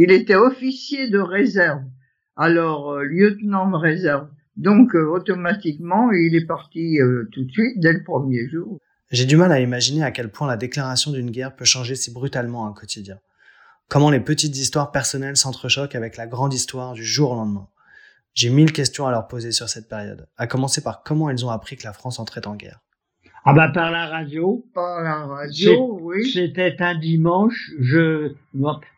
il était officier de réserve, alors euh, lieutenant de réserve. Donc euh, automatiquement, il est parti euh, tout de suite dès le premier jour. J'ai du mal à imaginer à quel point la déclaration d'une guerre peut changer si brutalement un quotidien. Comment les petites histoires personnelles s'entrechoquent avec la grande histoire du jour au lendemain. J'ai mille questions à leur poser sur cette période, à commencer par comment ils ont appris que la France entrait en guerre. Ah bah par la radio. Par la radio, oui. C'était un dimanche. Je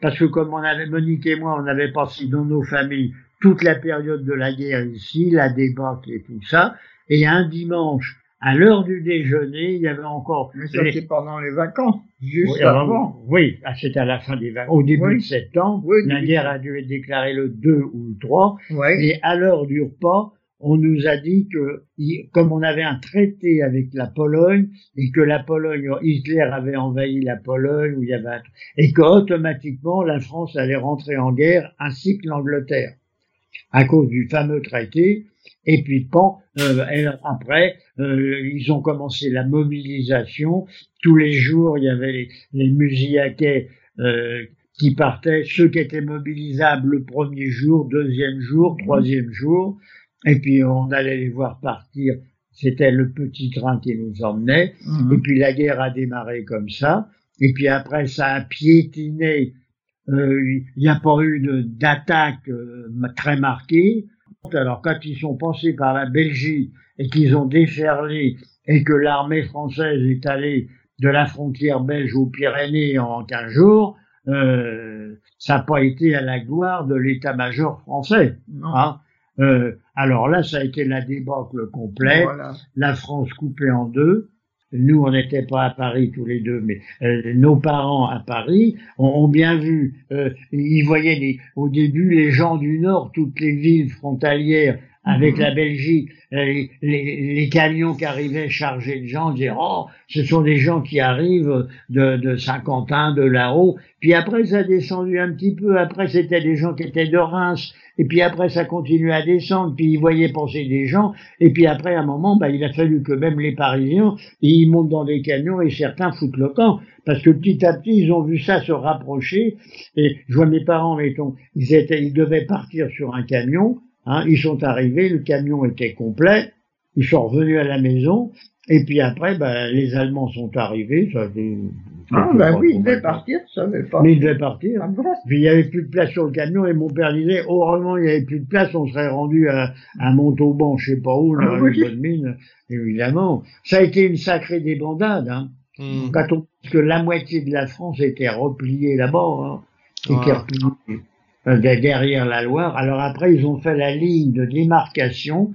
parce que comme on avait Monique et moi, on avait passé dans nos familles toute la période de la guerre ici, la débâcle et tout ça. Et un dimanche, à l'heure du déjeuner, il y avait encore. Mais c'était pendant les vacances, juste oui, avant. Oui, ah, c'était à la fin des vacances, au début de septembre. Oui, la guerre a dû être déclarée le 2 ou le 3. Oui. Et à l'heure du repas, on nous a dit que, comme on avait un traité avec la Pologne, et que la Pologne, Hitler avait envahi la Pologne, où il y avait un- et que automatiquement la France allait rentrer en guerre, ainsi que l'Angleterre, à cause du fameux traité. Et puis, bon, euh, après, euh, ils ont commencé la mobilisation. Tous les jours, il y avait les, les euh, qui partaient, ceux qui étaient mobilisables le premier jour, deuxième jour, troisième jour. Et puis on allait les voir partir. C'était le petit train qui nous emmenait. Mhm. Et puis la guerre a démarré comme ça. Et puis après, ça a piétiné. Euh, Il n'y a pas eu d'attaque euh, très marquée. Alors quand ils sont passés par la Belgique et qu'ils ont déferlé et que l'armée française est allée de la frontière belge aux Pyrénées en 15 jours, euh, ça n'a pas été à la gloire de l'état-major français. Hein. Euh, alors là, ça a été la débâcle complète Voilà. la France coupée en deux. Nous, on n'était pas à Paris tous les deux, mais euh, nos parents à Paris ont, ont bien vu. euh, ils voyaient les- au début les gens du Nord, toutes les villes frontalières avec Mhm. la Belgique, euh, les, les- les camions qui arrivaient chargés de gens, disaient oh, ce sont des gens qui arrivent de, de Saint-Quentin, de là-haut. Puis après, ça a descendu un petit peu. Après, c'était des gens qui étaient de Reims. Et puis après, ça continuait à descendre. Puis ils voyaient passer des gens. Et puis après, à un moment, bah, il a fallu que même les Parisiens, ils montent dans des camions et certains foutent le camp. Parce que petit à petit, ils ont vu ça se rapprocher. Et je vois mes parents, mettons, ils étaient, ils devaient partir sur un camion. Hein, ils sont arrivés, le camion était complet. Ils sont revenus à la maison. Et puis après, bah, les Allemands sont arrivés. Ça, fait- Ah, ben oui, il combien devait de temps. partir, ça savais pas. Mais ils devaient partir. Ah Puis il y avait plus de place sur le camion et mon père disait, heureusement il y avait plus de place, on serait rendu à, à Montauban, je sais pas où, on Ah aurait eu oui. bonne mine, évidemment. Ça a été une sacrée débandade, hein. Hmm. Quand on parce que la moitié de la France était repliée là-bas, hein, était Ah. repliée derrière la Loire. Alors après, ils ont fait la ligne de démarcation,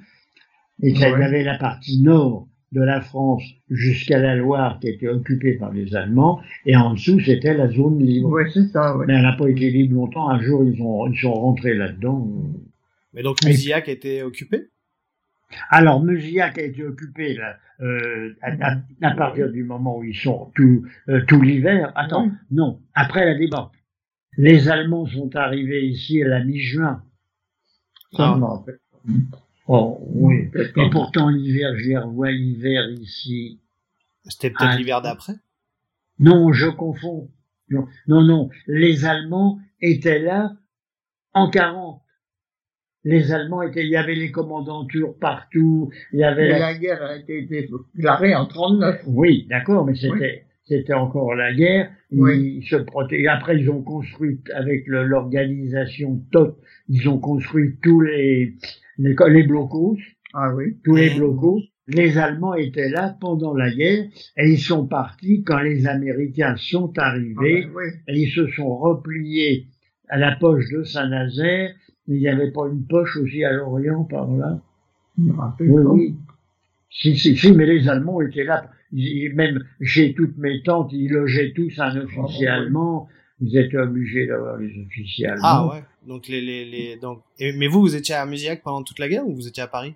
et ça, il y Ouais. avait la partie nord de la France jusqu'à la Loire qui était occupée par les Allemands, et en dessous, c'était la zone libre. Oui, c'est ça, oui. Mais elle n'a pas été libre longtemps. Un jour, ils, ont, ils sont rentrés là-dedans. Mais donc Et- Musillac était occupé? Alors, Musillac a été occupé là, euh, à, à- à partir du moment où ils sont tout, euh, tout l'hiver. Attends, Oui. non, après la débâcle. Les Allemands sont arrivés ici à la mi-juin. Ah. Oh, oui. Et pourtant, l'hiver, je les revois l'hiver ici. C'était peut-être Ah. l'hiver d'après? Non, je confonds. Non, non, non. Les Allemands étaient là en 40. Les Allemands étaient, il y avait les commandantures partout, il y avait Mais la- la guerre a été déclarée en 39. Oui, d'accord, mais c'était c'était encore la guerre. Ils, Oui. se protégeaient. Après, ils ont construit avec l'organisation TOT, ils ont construit tous les les, les blocos, Ah oui. tous les blocos. Les Allemands étaient là pendant la guerre et ils sont partis quand les Américains sont Ah arrivés ben oui. et ils se sont repliés à la poche de Saint-Nazaire. Il n'y avait pas une poche aussi à l'Orient par là? Oui, oui. Si, si, si, mais les Allemands étaient là. Même chez toutes mes tantes, ils logeaient tous un officier Ah, allemand. Ils étaient obligés d'avoir les officiers allemands. Ah ouais. Donc les les les donc et- mais vous vous étiez à Musillac pendant toute la guerre ou vous étiez à Paris?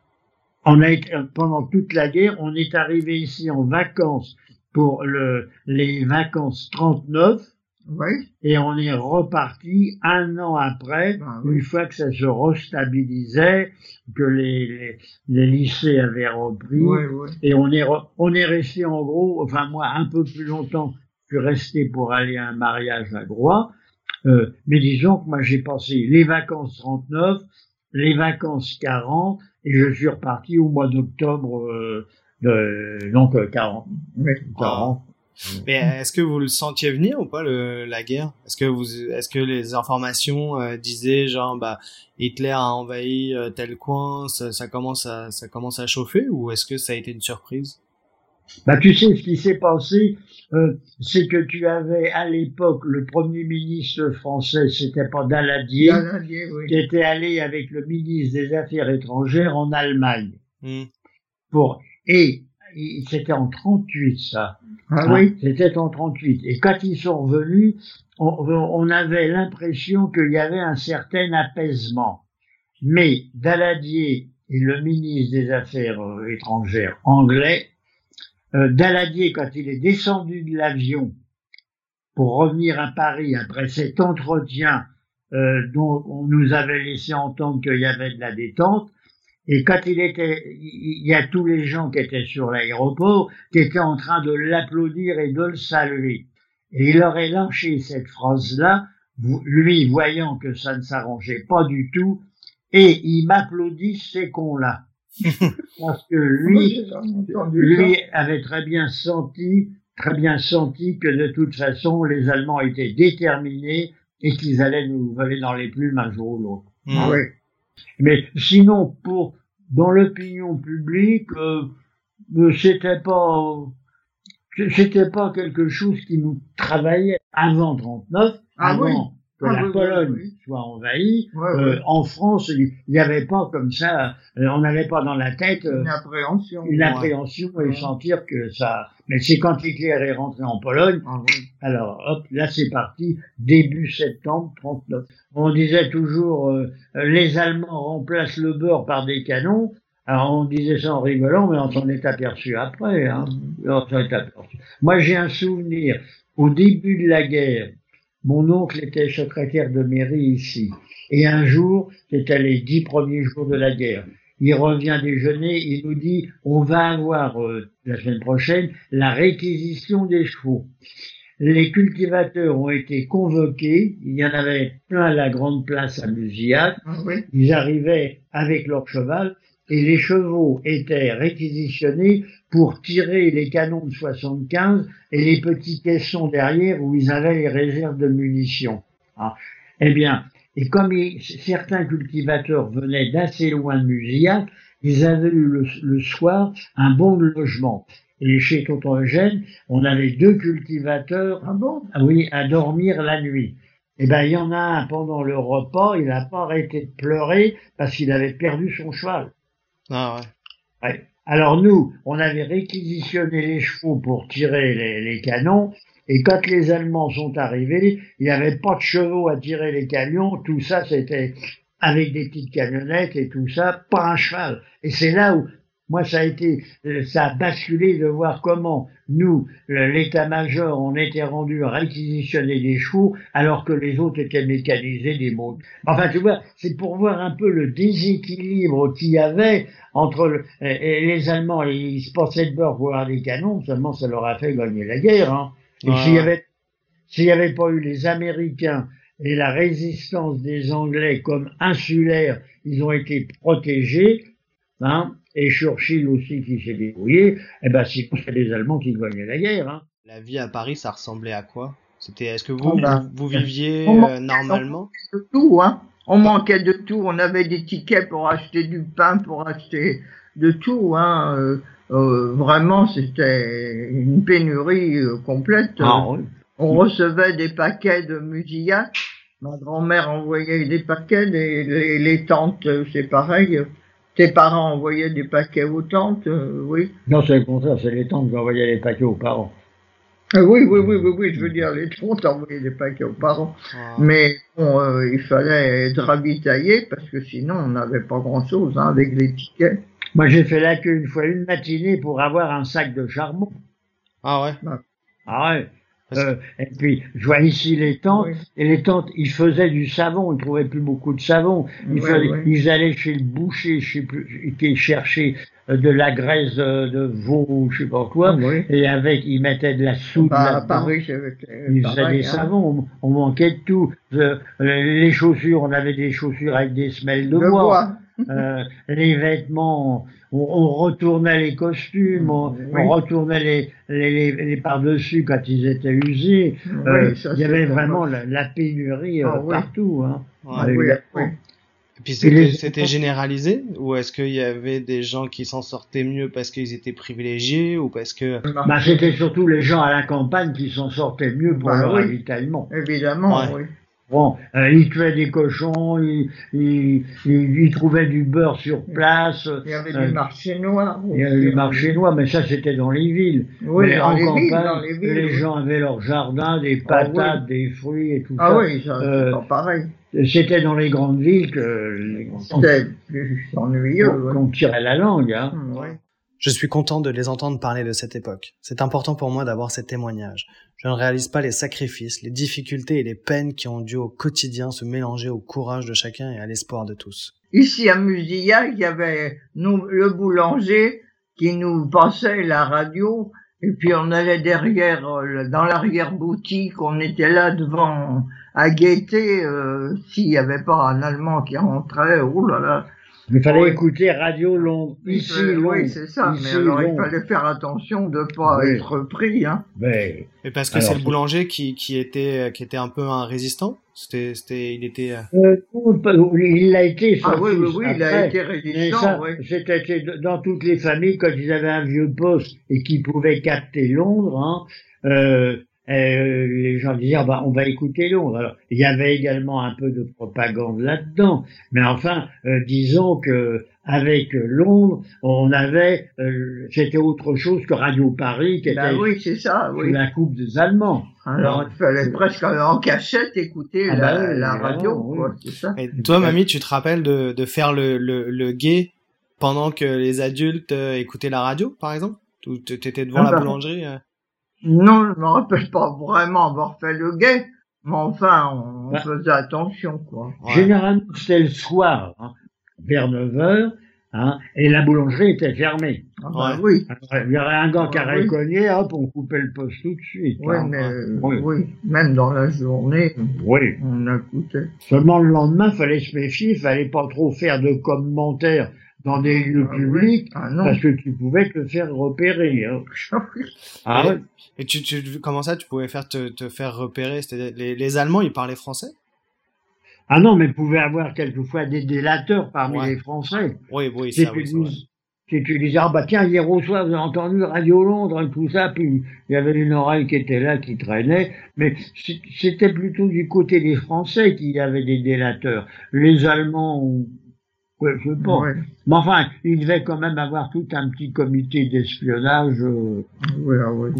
On a été, pendant toute la guerre, on est arrivé ici en vacances pour le, les vacances 39 Oui. et on est reparti un an après, Ah oui. une fois que ça se restabilisait, que les, les, les lycées avaient repris. Oui, oui. Et on est, re- on est resté en gros, enfin moi un peu plus longtemps, je suis resté pour aller à un mariage à Groix. Euh, mais disons que moi j'ai passé les vacances 39, les vacances 40, et je suis reparti au mois d'octobre, euh, de, donc 40. Oui. 40. Mais est-ce que vous le sentiez venir ou pas le, la guerre? Est-ce que vous, est-ce que les informations euh, disaient genre bah Hitler a envahi euh, tel coin, ça, ça, commence à ça commence à chauffer ou est-ce que ça a été une surprise? Bah tu sais ce qui s'est passé, euh, c'est que tu avais à l'époque le premier ministre français, c'était pas Daladier, Daladier, oui. qui était allé avec le ministre des Affaires étrangères en Allemagne Hmm. pour et et c'était en 38 ça. Ah oui. C'était en 38. Et quand ils sont revenus, on, on avait l'impression qu'il y avait un certain apaisement. Mais Daladier et le ministre des Affaires euh, étrangères anglais, euh, Daladier, quand il est descendu de l'avion pour revenir à Paris après cet entretien euh, dont on nous avait laissé entendre qu'il y avait de la détente, et quand il était, il y a tous les gens qui étaient sur l'aéroport qui étaient en train de l'applaudir et de le saluer. Et il aurait lâché cette phrase-là, lui voyant que ça ne s'arrangeait pas du tout, et il m'applaudit ces cons-là. Parce que lui, lui avait très bien senti, très bien senti que de toute façon, les Allemands étaient déterminés et qu'ils allaient nous voler dans les plumes un jour ou l'autre. Hmm. Ah oui. Mais sinon, pour dans l'opinion publique, euh, euh, c'était pas c'était pas quelque chose qui nous travaillait avant 39, Ah avant oui. Que Ah la oui, Pologne oui. soit envahie. Ouais, Euh, en France, il n'y avait pas comme ça, euh, on n'avait pas dans la tête euh, Une appréhension. une Ouais. appréhension et Ouais. sentir que ça. Mais c'est quand Hitler est rentré en Pologne, Ah alors hop, là c'est parti, début septembre 39. On disait toujours euh, euh, les Allemands remplacent le beurre par des canons. Alors on disait ça en rigolant, mais on s'en est aperçu après. Hein. On est aperçu. Moi j'ai un souvenir. Au début de la guerre, mon oncle était secrétaire de mairie ici. Et un jour, c'était les dix premiers jours de la guerre. Il revient déjeuner, il nous dit on va avoir euh, la semaine prochaine la réquisition des chevaux. Les cultivateurs ont été convoqués, il y en avait plein à la grande place à Musillac, Ah oui. ils arrivaient avec leur cheval et les chevaux étaient réquisitionnés pour tirer les canons de 75 et les petits caissons derrière où ils avaient les réserves de munitions. Ah. Eh bien, et comme certains cultivateurs venaient d'assez loin de Musillac, ils avaient eu le, le soir un bon logement. Et chez Tonton Eugène, on avait deux cultivateurs Ah bon? Ah oui, à dormir la nuit. Eh ben, il y en a un pendant le repas, il n'a pas arrêté de pleurer parce qu'il avait perdu son cheval. Ah. Alors nous, on avait réquisitionné les chevaux pour tirer les, les canons, et quand les Allemands sont arrivés, il n'y avait pas de chevaux à tirer les canons, tout ça c'était avec des petites camionnettes et tout ça, pas un cheval. Et c'est là où moi ça a été, euh, ça a basculé de voir comment nous, le- l'état-major, on était rendu à réquisitionner des chevaux alors que les autres étaient mécanisés des mots. Enfin, tu vois, c'est pour voir un peu le déséquilibre qu'il y avait entre le- et les Allemands, ils se passaient de beurre avoir des canons, seulement ça leur a fait gagner la guerre. Hein. Et s'il y avait, s'il y avait pas eu les Américains et la résistance des Anglais comme insulaires, ils ont été protégés, hein, et Churchill aussi qui s'est débrouillé, eh ben c'est c'est les Allemands qui gagnaient la guerre. Hein. La vie à Paris, ça ressemblait à quoi? C'était, est-ce que vous, Oh bah, vous, viviez on euh, normalement? de tout, hein. On manquait de tout. On avait des tickets pour acheter du pain, pour acheter de tout, hein. Euh, euh, vraiment, c'était une pénurie euh, complète. Ah, oui. On recevait des paquets de musillac. Ma grand-mère envoyait des paquets, les, les, les tantes, c'est pareil. Tes parents envoyaient des paquets aux tantes, euh, oui. Non, c'est le contraire, c'est les tantes qui envoyaient les paquets aux parents. Euh, oui, oui, oui, oui, oui, je veux dire, les tantes envoyaient des paquets aux parents. Ah. Mais bon, euh, il fallait être ravitaillé parce que sinon on n'avait pas grand-chose hein, avec les tickets. Moi, j'ai fait la queue une fois une matinée pour avoir un sac de charbon. Ah ouais. Ah ouais. Euh, et puis, je vois ici les tantes, et les tantes, ils faisaient du savon, ils trouvaient plus beaucoup de savon. Ils, ils allaient chez le boucher, je sais plus, qui cherchaient euh, de la graisse de, veau, je sais pas quoi, et avec, ils mettaient de la soupe bah, Paris, ils faisaient des hein. savons, on, manquait de tout. les chaussures, on avait des chaussures avec des semelles de, bois. Euh, les vêtements, on, retournait les costumes, on, retournait les, les, les, par-dessus quand ils étaient usés. Euh, il y avait vraiment la, pénurie euh, ah partout. Hein. Ah Et puis c'était généralisé? Ou est-ce qu'il y avait des gens qui s'en sortaient mieux parce qu'ils étaient privilégiés ou parce que bah, c'était surtout les gens à la campagne qui s'en sortaient mieux pour bah, leur ravitaillement. Évidemment, oui. Bon, euh, il tuait des cochons, il, il, il, trouvait du beurre sur place. Il y avait du marché noir. Il y avait du marché noir, mais ça c'était dans les villes. Oui, dans, les campagne, villes, dans les villes. Les gens avaient leur jardin, des ah patates, des fruits et tout ah ça. Ah oui, ça, euh, pas pareil. C'était dans les grandes villes que c'était plus ennuyeux. Qu'on tirait la langue. Hein. Mmh, je suis content de les entendre parler de cette époque. C'est important pour moi d'avoir ces témoignages. Je ne réalise pas les sacrifices, les difficultés et les peines qui ont dû au quotidien se mélanger au courage de chacun et à l'espoir de tous. Ici à Musillac, il y avait nous, le boulanger qui nous passait la radio et puis on allait derrière, euh, dans l'arrière-boutique, on était là devant à guetter euh, s'il n'y avait pas un Allemand qui rentrait. Oh là là, il fallait écouter Radio Londres. Ici, Oui, c'est ça. mais alors, il fallait faire attention de pas être pris, hein. Mais, mais parce que c'est le boulanger qui, qui était, qui était un peu un résistant. C'était, c'était, il était. Euh, euh il l'a été. Ah oui, oui, oui, il a été résistant. oui. C'était dans toutes les familles quand ils avaient un vieux poste et qu'ils pouvaient capter Londres. Hein, euh, euh, les gens disaient ah bah, on va écouter Londres. Alors, il y avait également un peu de propagande là-dedans, mais enfin, euh, disons que avec Londres, on avait, euh, c'était autre chose que Radio Paris, qui bah était oui, c'est ça, oui. la coupe des Allemands. Alors, il fallait presque en cachette écouter ah la, bah la, radio, quoi, c'est ça. Et toi, mamie, tu te rappelles de, de faire le, le, le guet pendant que les adultes écoutaient la radio, par exemple? Tu étais devant ah la bah. boulangerie non, je me rappelle pas vraiment avoir fait le guet, mais enfin, on bah. faisait attention, quoi. Généralement, c'était le soir, hein, vers 9 heures, hein, et la boulangerie était fermée. Ah bah oui. il y aurait un gars qui aurait cogné, hop, on coupait le poste tout de suite. Oui, hein. mais oui. même dans la journée, oui. on écoutait. Seulement le lendemain, fallait se méfier, fallait pas trop faire de commentaires dans des lieux ah publics ah parce que tu pouvais te faire repérer. Hein. ah ouais. Et tu, tu, comment ça, tu pouvais faire te, te faire repérer les, les Allemands, ils parlaient français? Ah non, mais pouvait avoir quelquefois des délateurs parmi les Français. Oui, oui, ça, oui, Si tu disais, ah bah tiens, hier au soir, j'ai entendu Radio Londres et tout ça, puis il y avait une oreille qui était là, qui traînait, mais c'était plutôt du côté des Français qu'il y avait des délateurs. Les Allemands, oui, je pense. Mais enfin, il devait quand même avoir tout un petit comité d'espionnage. Euh, oui, ah oui.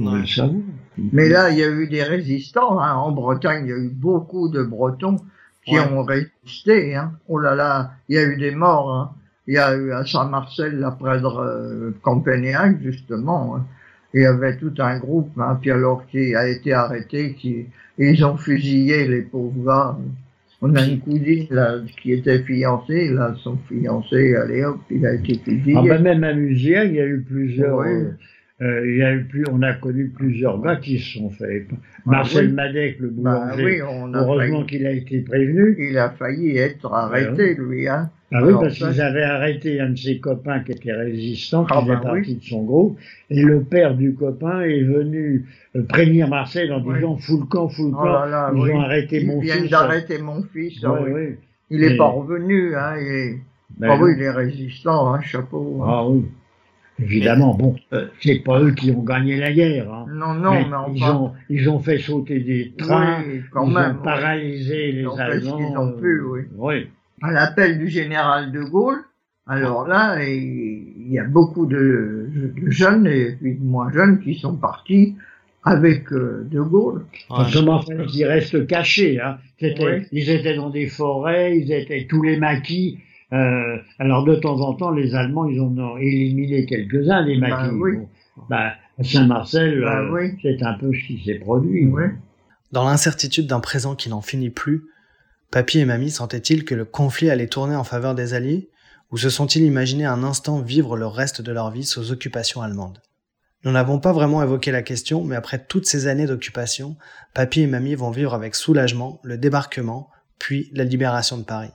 Mais là, il y a eu des résistants. Hein. En Bretagne, il y a eu beaucoup de Bretons qui ont résisté. Hein. Oh là là, il y a eu des morts. Hein. Il y a eu à Saint-Marcel, de euh, justement. Hein. Il y avait tout un groupe, hein, puis alors qui a été arrêté, qui ils ont fusillé les pauvres gars. On a une cousine là, qui était fiancée, là, son fiancé, allez hop, il a été fusillé. Ah ben même à il y a eu plusieurs. Euh, euh, il y a eu plus, on a connu plusieurs gars qui se sont fait. Ah Marcel Madec, le bah boulanger, heureusement qu'il a été prévenu. Il a failli être arrêté, lui, hein. Ah oui, parce qu'ils avaient arrêté un de ses copains qui était résistant, qui ah faisait bah partie de son groupe, et le père du copain est venu euh, prévenir Marcel en disant oui. fous le camp, fous le oh camp, ils ont arrêté mon fils. Ils viennent d'arrêter mon fils. Ah oui. Il est pas revenu, hein, et... Ben ah oui, il est résistant, hein, chapeau. Hein. Ah oui. Évidemment, bon, euh, c'est pas eux qui ont gagné la guerre. Hein. Non, non, mais, enfin... ils ont ils ont fait sauter des trains, quand ils même, ont paralysé les ils Allemands. Fait ce qu'ils ont pu, oui. Euh, oui à l'appel du général de Gaulle. Alors là, il y a beaucoup de, jeunes et puis de moins jeunes qui sont partis avec euh, de Gaulle. Comment ils restent cachés. Hein. Ils étaient dans des forêts, ils étaient tous les maquis. Euh, alors de temps en temps, les Allemands, ils ont éliminé quelques-uns des ben maquis. oui. bah, À Saint-Marcel, Bah euh, oui. c'est un peu ce qui s'est produit. Oui. Dans l'incertitude d'un présent qui n'en finit plus, papy et mamie sentaient-ils que le conflit allait tourner en faveur des Alliés, ou se sont-ils imaginé un instant vivre le reste de leur vie sous occupation allemande? Nous n'avons pas vraiment évoqué la question, mais après toutes ces années d'occupation, papy et mamie vont vivre avec soulagement le débarquement, puis la libération de Paris.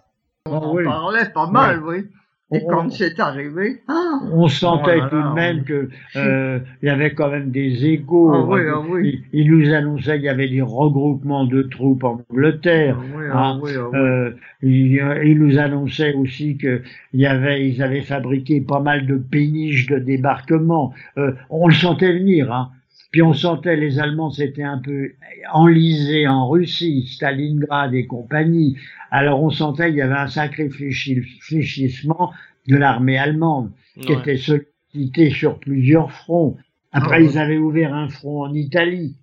On en oui. parlait pas mal, oui. Et On- quand c'est arrivé, ah, On sentait Oh tout de même on- que euh, il y avait quand même des échos. Ah oui, ah oui. Il, il nous annonçait qu'il y avait des regroupements de troupes en Angleterre. oui, oui, oui. Euh, il, il nous annonçait aussi que il y avait, ils avaient fabriqué pas mal de péniches de débarquement. Euh, on le sentait venir, hein. Puis on sentait les Allemands s'étaient un peu enlisés en Russie, Stalingrad et compagnie. Alors on sentait qu'il y avait un sacré fléchi- fléchissement de l'armée allemande qui Ouais. était sollicité sur plusieurs fronts. Après, Ah ouais. ils avaient ouvert un front en Italie.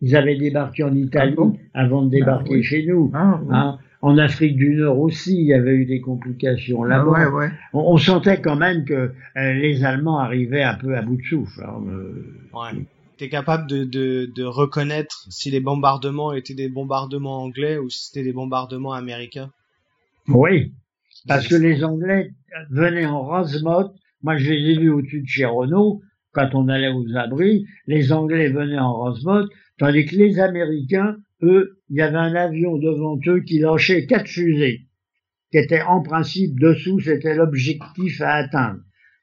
Ils avaient débarqué en Italie Ah bon? avant de débarquer oui. chez nous. Ah, oui. Hein. En Afrique du Nord aussi, il y avait eu des complications Ah, là-bas. ouais, ouais. on, on sentait quand même que euh, les Allemands arrivaient un peu à bout de souffle. hein, euh. Ouais. T'es capable de, de, de reconnaître si les bombardements étaient des bombardements anglais ou si c'était des bombardements américains Oui, parce que les Anglais venaient en rase-motte. Moi, je les ai vus au-dessus de chez Renault, quand on allait aux abris. Les Anglais venaient en rase-motte, tandis que les Américains, eux, il y avait un avion devant eux qui lâchait quatre fusées, qui étaient en principe dessous, c'était l'objectif à atteindre.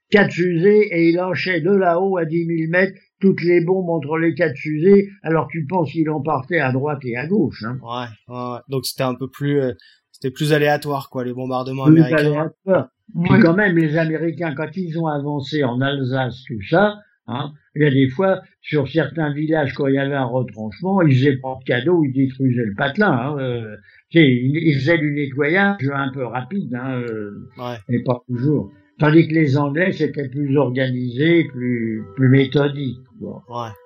Quatre fusées, et ils lâchaient de là-haut à 10 000 mètres toutes les bombes entre les quatre fusées, alors tu penses qu'ils en partaient à droite et à gauche. Hein. Ouais, ouais, ouais. Donc c'était un peu plus, euh, c'était plus aléatoire quoi, les bombardements Plus américains. aléatoire. Puis Oui. quand même, les Américains, quand ils ont avancé en Alsace, tout ça, hein, il y a des fois, sur certains villages, quand il y avait un retranchement, ils faisaient pas de cadeaux, ils détruisaient le patelin. Hein, euh, tu sais, ils, ils faisaient du nettoyage un peu rapide, hein, euh, Ouais. et pas toujours. Tandis que les Anglais, c'était plus organisé, plus, plus méthodique. Quoi.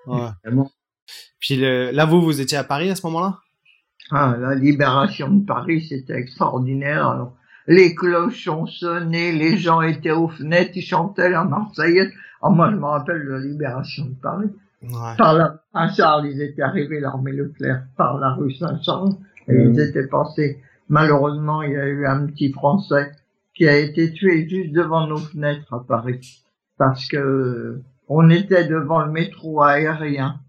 Ouais. Puis le, là vous, vous étiez à Paris à ce moment-là? Ah, la libération de Paris, c'était extraordinaire. Alors, les cloches ont sonné, les gens étaient aux fenêtres, ils chantaient la Marseillaise. Ah, moi, je me rappelle de la libération de Paris. Ouais. Par la, à Charles, ils étaient arrivés, l'armée Leclerc, par la rue Saint-Charles, et Mhm. ils étaient passés. Malheureusement, il y a eu un petit Français qui a été tué juste devant nos fenêtres à Paris. Parce que on était devant le métro aérien.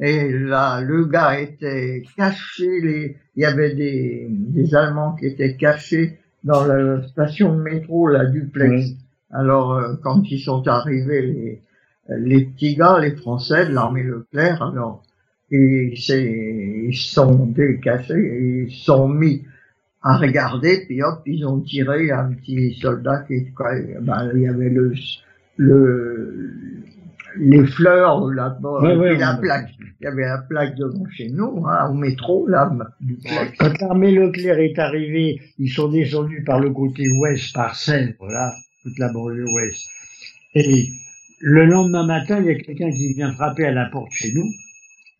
Et là, le gars était caché, les, il y avait des, des Allemands qui étaient cachés dans la station de métro, la duplex. Oui. Alors, euh, quand ils sont arrivés, les, les petits gars, les Français de l'armée Leclerc, alors, ils ils sont décachés, ils sont mis à regarder, puis hop, ils ont tiré un petit soldat qui, quoi, ben, il y avait le, le, les fleurs là-bas, Ouais, et ouais, la on- plaque. Il y avait la plaque devant chez nous, hein, au métro, là, duplex. Quand l'armée Leclerc est arrivée, ils sont descendus par le côté ouest, par Seine, voilà, toute la banlieue ouest. Et le lendemain matin, il y a quelqu'un qui vient frapper à la porte chez nous,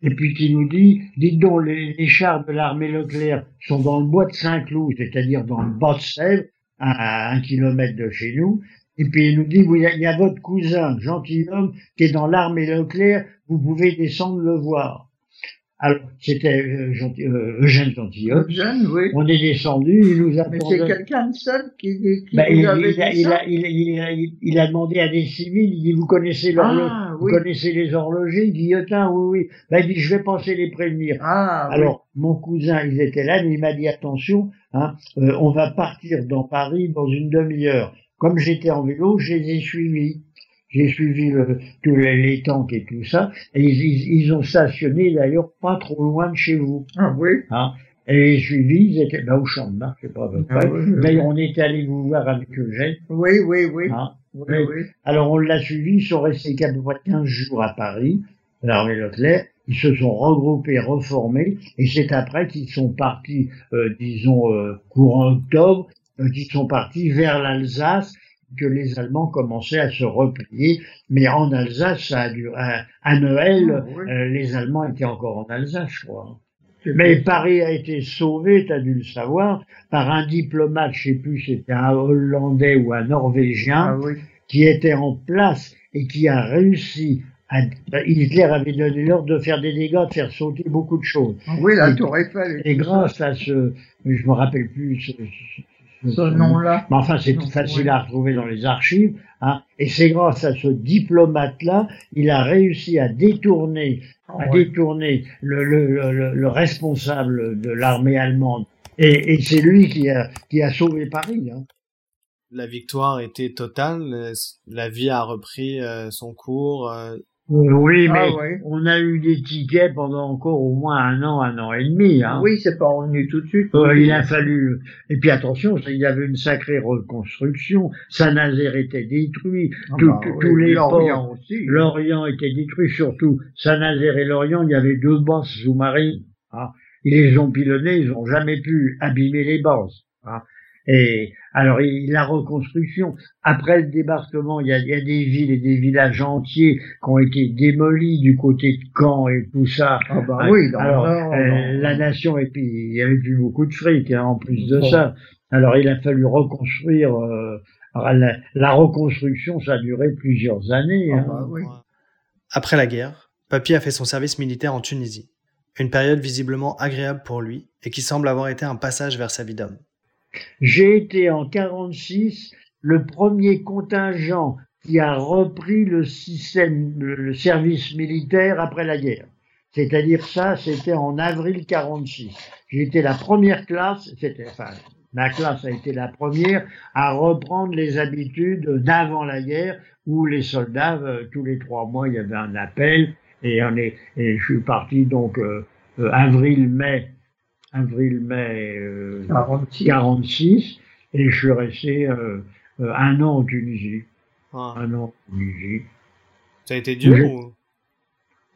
et puis qui nous dit, dites donc, les, les chars de l'armée Leclerc sont dans le bois de Saint-Cloud, c'est-à-dire dans le bas de Sèvres, à, un kilomètre de chez nous, et puis il nous dit, il y a- votre cousin, gentilhomme, qui est dans l'armée Leclerc, vous pouvez descendre le voir. Alors, c'était euh, gentil- euh, Eugène Gentilhomme. Jeune, oui. On est descendu, il nous a Mais c'est quelqu'un de seul qui, qui Ben, vous il, avait il dit il, ça a, il, a- il demandé à des civils, il dit, vous connaissez l'horloge, Ah, vous oui. connaissez les horlogers? Il dit, Yotin, oui, oui. Ben, il dit, je vais penser les prévenir. Ah, oui. Alors, mon cousin, il était là, mais il m'a dit, attention, hein, euh, on va partir dans Paris dans une demi-heure. Comme j'étais en vélo, je les ai suivis. J'ai suivi le, tous les, les tanks et tout ça, et ils, ils, ils ont stationné d'ailleurs pas trop loin de chez vous. Ah, oui. Hein. Et les suivis, ils étaient là au champ de Mars, je sais pas à peu Ah près. oui, oui, D'ailleurs, on était allé vous voir avec Eugène. Oui, oui, oui. Hein. Oui, mais- oui. Alors, on l'a suivi, ils sont restés qu'à peu près 15 jours à Paris, l'armée Leclerc. Ils se sont regroupés, reformés, et c'est après qu'ils sont partis, euh, disons, euh, courant octobre, euh, qu'ils sont partis vers l'Alsace, que les Allemands commençaient à se replier. Mais en Alsace, ça a duré, à, à Noël, Ah, oui. les Allemands étaient encore en Alsace, je crois. Mais. Paris a été sauvé, tu as dû le savoir, par un diplomate, je sais plus, c'était un Hollandais ou un Norvégien, Ah, oui. qui était en place et qui a réussi Hitler avait donné l'ordre de faire des dégâts, de faire sauter beaucoup de choses. Oui, la Tour Eiffel. Et, grâce à ce, je me rappelle plus ce, ce, nom-là. Mais enfin, c'est facile à retrouver dans les archives. Hein, et c'est grâce à ce diplomate-là, il a réussi à détourner, à détourner le, le, le, le, responsable de l'armée allemande. Et, et c'est lui qui a, qui a sauvé Paris. Hein la victoire était totale, la vie a repris euh, son cours. Oui, mais ah on a eu des tickets pendant encore au moins un an, un an et demi. Hein. Oui, c'est pas revenu tout de suite. Euh, il a fallu. Et puis attention, il y avait une sacrée reconstruction. Saint-Nazaire était détruit. Ah bah tous les Lorient aussi. Lorient était détruit, surtout Saint-Nazaire et Lorient. Il y avait deux bases sous-marines. Hein. Ils les ont pilonnés, ils n'ont jamais pu abîmer les bases. Hein. Et alors, la reconstruction, après le débarquement, il y a, il y a des villes et des villages entiers qui ont été démolis du côté de Caen et tout ça. Ah bah oui, alors, euh, la nation, et puis il y avait plus beaucoup de fric hein, en plus de ça. Alors, il a fallu reconstruire. Euh, la, la, reconstruction, ça a duré plusieurs années. Ah hein. bah oui. Après la guerre, Papy a fait son service militaire en Tunisie. Une période visiblement agréable pour lui et qui semble avoir été un passage vers sa vie d'homme. J'ai été en 46 le premier contingent qui a repris le service militaire après la guerre. C'est-à-dire ça, c'était en avril 46. J'ai été la première classe, enfin, ma classe a été la première à reprendre les habitudes d'avant la guerre, où les soldats, euh, tous les trois mois, il y avait un appel, et je suis parti donc euh, euh, avril-mai avril-mai 46. et je suis resté euh, euh, un an en Tunisie. Ah. Un an en Tunisie. Ça a été dur ou...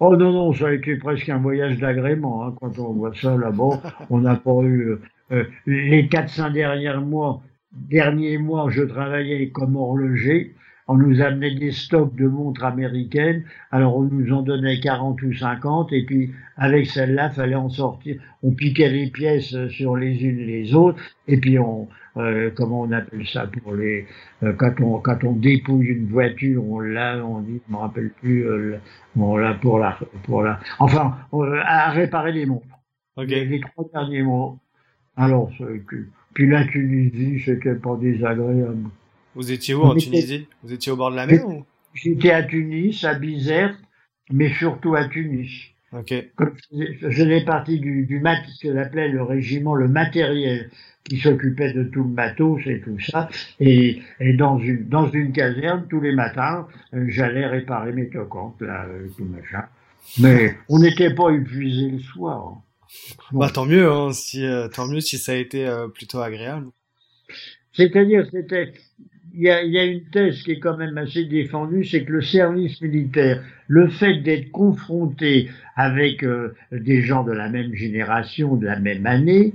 Oh non, non, ça a été presque un voyage d'agrément. Hein, quand on voit ça là-bas, on n'a pas eu... Euh, les 400 derniers mois, derniers mois, je travaillais comme horloger on nous amenait des stocks de montres américaines, alors on nous en donnait 40 ou 50, et puis avec celle-là, fallait en sortir. On piquait les pièces sur les unes les autres, et puis on, euh, comment on appelle ça pour les, euh, quand on quand on dépouille une voiture, on l'a, on dit, je me rappelle plus, euh, on l'a pour la, pour la, enfin, à réparer les montres. Okay. Les, trois derniers mois. Alors, puis la Tunisie, c'était pas désagréable. Vous étiez où en Tunisie? Vous étiez au bord de la mer ou? J'étais à Tunis, à Bizerte, mais surtout à Tunis. Ok. je faisais partie du, du mat, ce qu'on appelait le régiment, le matériel, qui s'occupait de tout le matos et tout ça. Et, et dans une dans une caserne, tous les matins, euh, j'allais réparer mes tocantes, là, euh, tout machin. Mais on n'était pas épuisé le soir. Bah tant mieux, hein, si euh, tant mieux si ça a été plutôt agréable. C'est-à-dire, c'était il y, a, y a, une thèse qui est quand même assez défendue, c'est que le service militaire, le fait d'être confronté avec euh, des gens de la même génération, de la même année,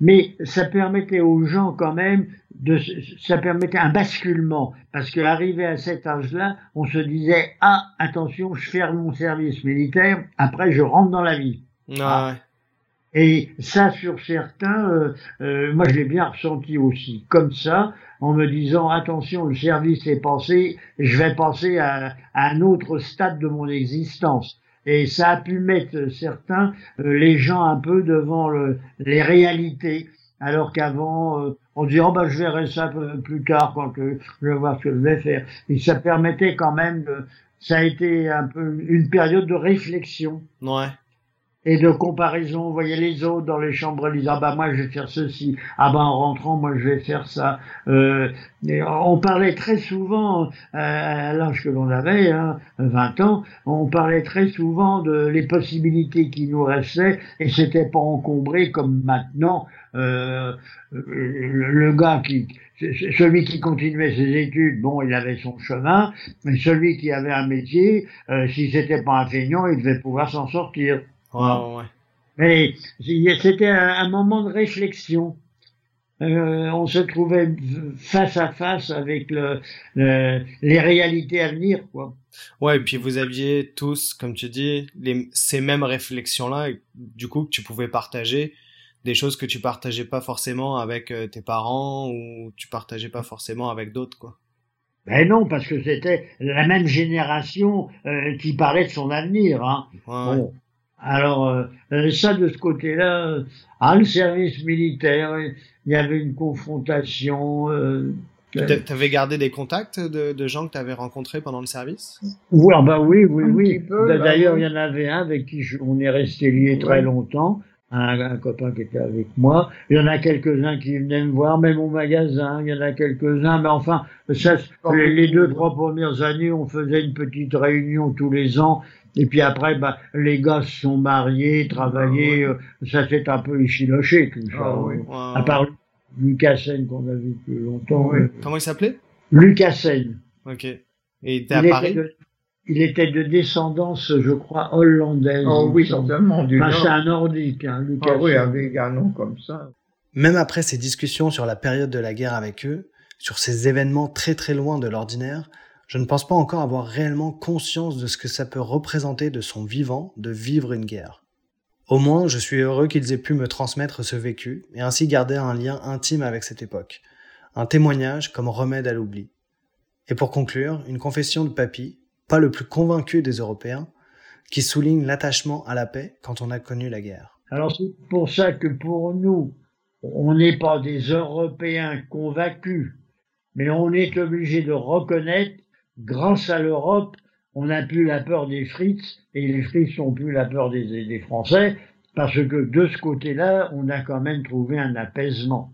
mais ça permettait aux gens quand même de, ça permettait un basculement, parce qu'arrivé à cet âge-là, on se disait ah attention, je ferme mon service militaire, après je rentre dans la vie. Ah. Et ça, sur certains, euh, euh, moi je l'ai bien ressenti aussi, comme ça, en me disant attention, le service est passé, je vais passer à, un autre stade de mon existence. Et ça a pu mettre certains, euh, les gens un peu devant le, les réalités, alors qu'avant on disait oh ben je verrai ça plus tard quand je vais voir ce que je vais faire. Et ça permettait quand même de, ça a été un peu une période de réflexion. Ouais et de comparaison. Vous voyez les autres dans les chambres ils disent ah bah moi je vais faire ceci, ah bah en rentrant moi je vais faire ça. Euh, on parlait très souvent euh, à l'âge que l'on avait, hein, 20 ans, on parlait très souvent de les possibilités qui nous restaient et c'était pas encombré comme maintenant. Euh, le, gars qui, celui qui continuait ses études, bon, il avait son chemin, mais celui qui avait un métier, euh, si c'était pas un feignant, il devait pouvoir s'en sortir. Ouais, Mais c'était un, moment de réflexion. Euh, on se trouvait face à face avec le, les réalités à venir, quoi. Ouais, et puis vous aviez tous, comme tu dis, les, ces mêmes réflexions-là, du coup, que tu pouvais partager des choses que tu partageais pas forcément avec euh, tes parents ou tu partageais pas forcément avec d'autres, quoi. Ben non, parce que c'était la même génération euh, qui parlait de son avenir. Hein. Bon. Alors, euh, ça, de ce côté-là, ah, le service militaire, il y avait une confrontation. Euh, tu avais gardé des contacts de, de gens que tu avais rencontrés pendant le service? Oui, ah bah oui, oui, oui. Bah d'ailleurs, il y en avait un avec qui on est resté lié très longtemps, un, un, copain qui était avec moi. Il y en a quelques-uns qui venaient me voir, même au magasin, il y en a quelques-uns. Mais enfin, ça, les, deux, trois premières années, on faisait une petite réunion tous les ans. Et puis après, bah, les gars se sont mariés, travaillaient, ah euh, ça s'est un peu échiloché tout ça. Ah, oui. À part Lucassen qu'on a vu depuis longtemps. Comment il s'appelait? Lucassen. Ok. Et il était à Paris? Il était de descendance, je crois, hollandaise. Oh oui, certainement. Du enfin, c'est un nordique, hein, Ah oui, avec un nom comme ça. Même après ces discussions sur la période de la guerre avec eux, sur ces événements très très loin de l'ordinaire, je ne pense pas encore avoir réellement conscience de ce que ça peut représenter de son vivant de vivre une guerre. Au moins, je suis heureux qu'ils aient pu me transmettre ce vécu et ainsi garder un lien intime avec cette époque, un témoignage comme remède à l'oubli. Et pour conclure, une confession de papy, pas le plus convaincu des Européens, qui souligne l'attachement à la paix quand on a connu la guerre. Alors c'est pour ça que pour nous, on n'est pas des Européens convaincus, mais on est obligé de reconnaître, grâce à l'Europe, on n'a plus la peur des frites et les frites sont plus la peur des Français parce que de ce côté-là, on a quand même trouvé un apaisement.